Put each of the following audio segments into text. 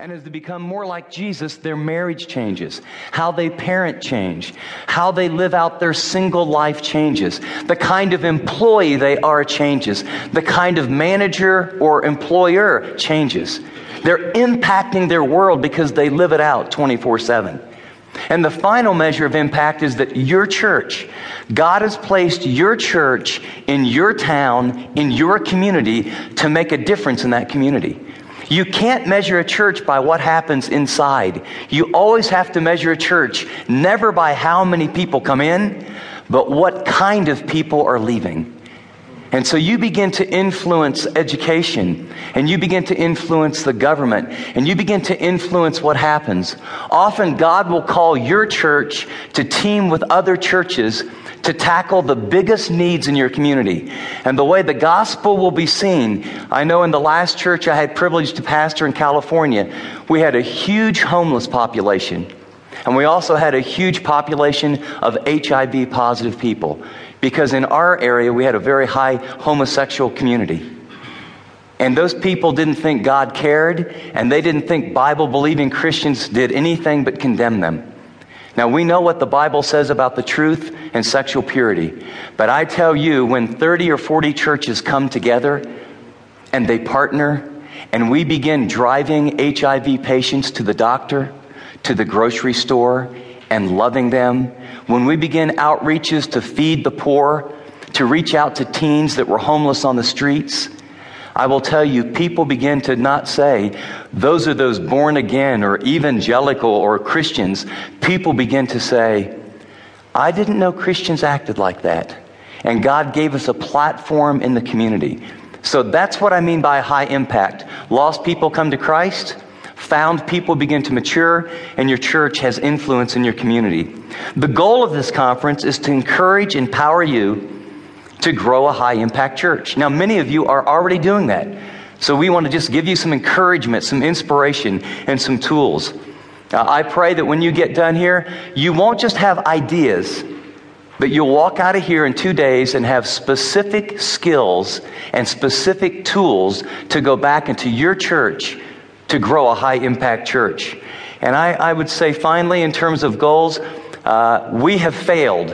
And as they become more like Jesus, their marriage changes. How they parent change. How they live out their single life changes. The kind of employee they are changes. The kind of manager or employer changes. They're impacting their world because they live it out 24 7. And the final measure of impact is that your church, God has placed your church in your town, in your community, to make a difference in that community. You can't measure a church by what happens inside. You always have to measure a church never by how many people come in, but what kind of people are leaving. And so you begin to influence education, and you begin to influence the government, and you begin to influence what happens. Often God will call your church to team with other churches to tackle the biggest needs in your community. And the way the gospel will be seen, I know in the last church I had privilege to pastor in California, we had a huge homeless population. And we also had a huge population of HIV positive people because in our area we had a very high homosexual community. And those people didn't think God cared, and they didn't think Bible believing Christians did anything but condemn them. Now, we know what the Bible says about the truth and sexual purity, but I tell you, when 30 or 40 churches come together and they partner, and we begin driving HIV patients to the doctor, to the grocery store, and loving them, when we begin outreaches to feed the poor, to reach out to teens that were homeless on the streets, I will tell you, people begin to not say, those are those born again or evangelical or Christians. People begin to say, I didn't know Christians acted like that. And God gave us a platform in the community. So that's what I mean by high impact. Lost people come to Christ found people begin to mature, and your church has influence in your community. The goal of this conference is to encourage, empower you to grow a high impact church. Now, many of you are already doing that. So we want to just give you some encouragement, some inspiration, and some tools. I pray that when you get done here, you won't just have ideas, but you'll walk out of here in two days and have specific skills and specific tools to go back into your church to grow a high impact church. And I, I would say, finally, in terms of goals, uh, we have failed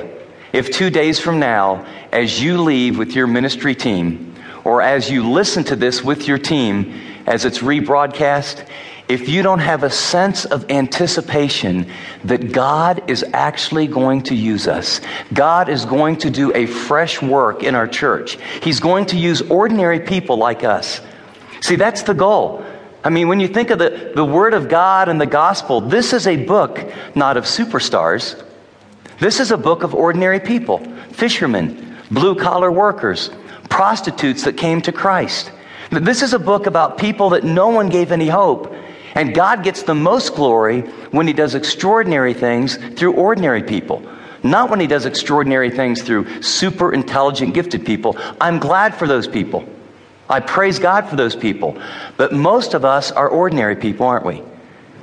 if two days from now, as you leave with your ministry team, or as you listen to this with your team as it's rebroadcast, if you don't have a sense of anticipation that God is actually going to use us, God is going to do a fresh work in our church. He's going to use ordinary people like us. See, that's the goal. I mean, when you think of the, the Word of God and the gospel, this is a book not of superstars. This is a book of ordinary people fishermen, blue collar workers, prostitutes that came to Christ. This is a book about people that no one gave any hope. And God gets the most glory when He does extraordinary things through ordinary people, not when He does extraordinary things through super intelligent, gifted people. I'm glad for those people. I praise God for those people. But most of us are ordinary people, aren't we?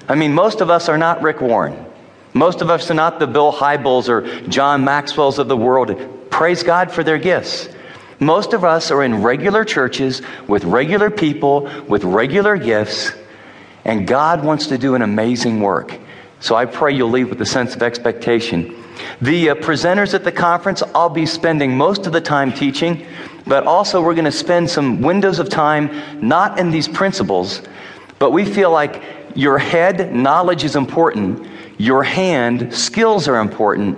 I mean, most of us are not Rick Warren. Most of us are not the Bill Hybels or John Maxwell's of the world. Praise God for their gifts. Most of us are in regular churches with regular people with regular gifts, and God wants to do an amazing work. So I pray you'll leave with a sense of expectation. The uh, presenters at the conference, I'll be spending most of the time teaching but also we're going to spend some windows of time not in these principles, but we feel like your head, knowledge is important, your hand, skills are important,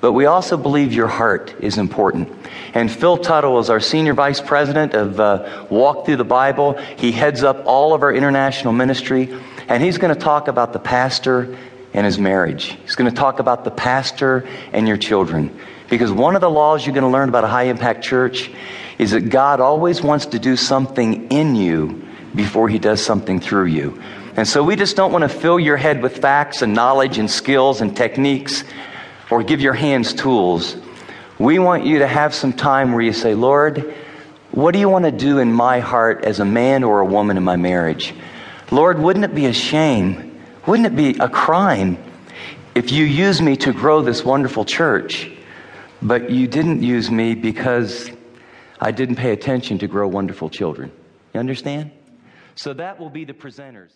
but we also believe your heart is important. And Phil Tuttle is our senior vice president of uh, Walk Thru the Bible. He heads up all of our international ministry, and he's going to talk about the pastor and his marriage. He's going to talk about the pastor and your children. Because one of the laws you're going to learn about a high impact church is that God always wants to do something in you before he does something through you. And so we just don't want to fill your head with facts and knowledge and skills and techniques or give your hands tools. We want you to have some time where you say, Lord, what do you want to do in my heart as a man or a woman in my marriage? Lord, wouldn't it be a shame? Wouldn't it be a crime if you use me to grow this wonderful church, but you didn't use me because I didn't pay attention to grow wonderful children. You understand? So that will be the presenters.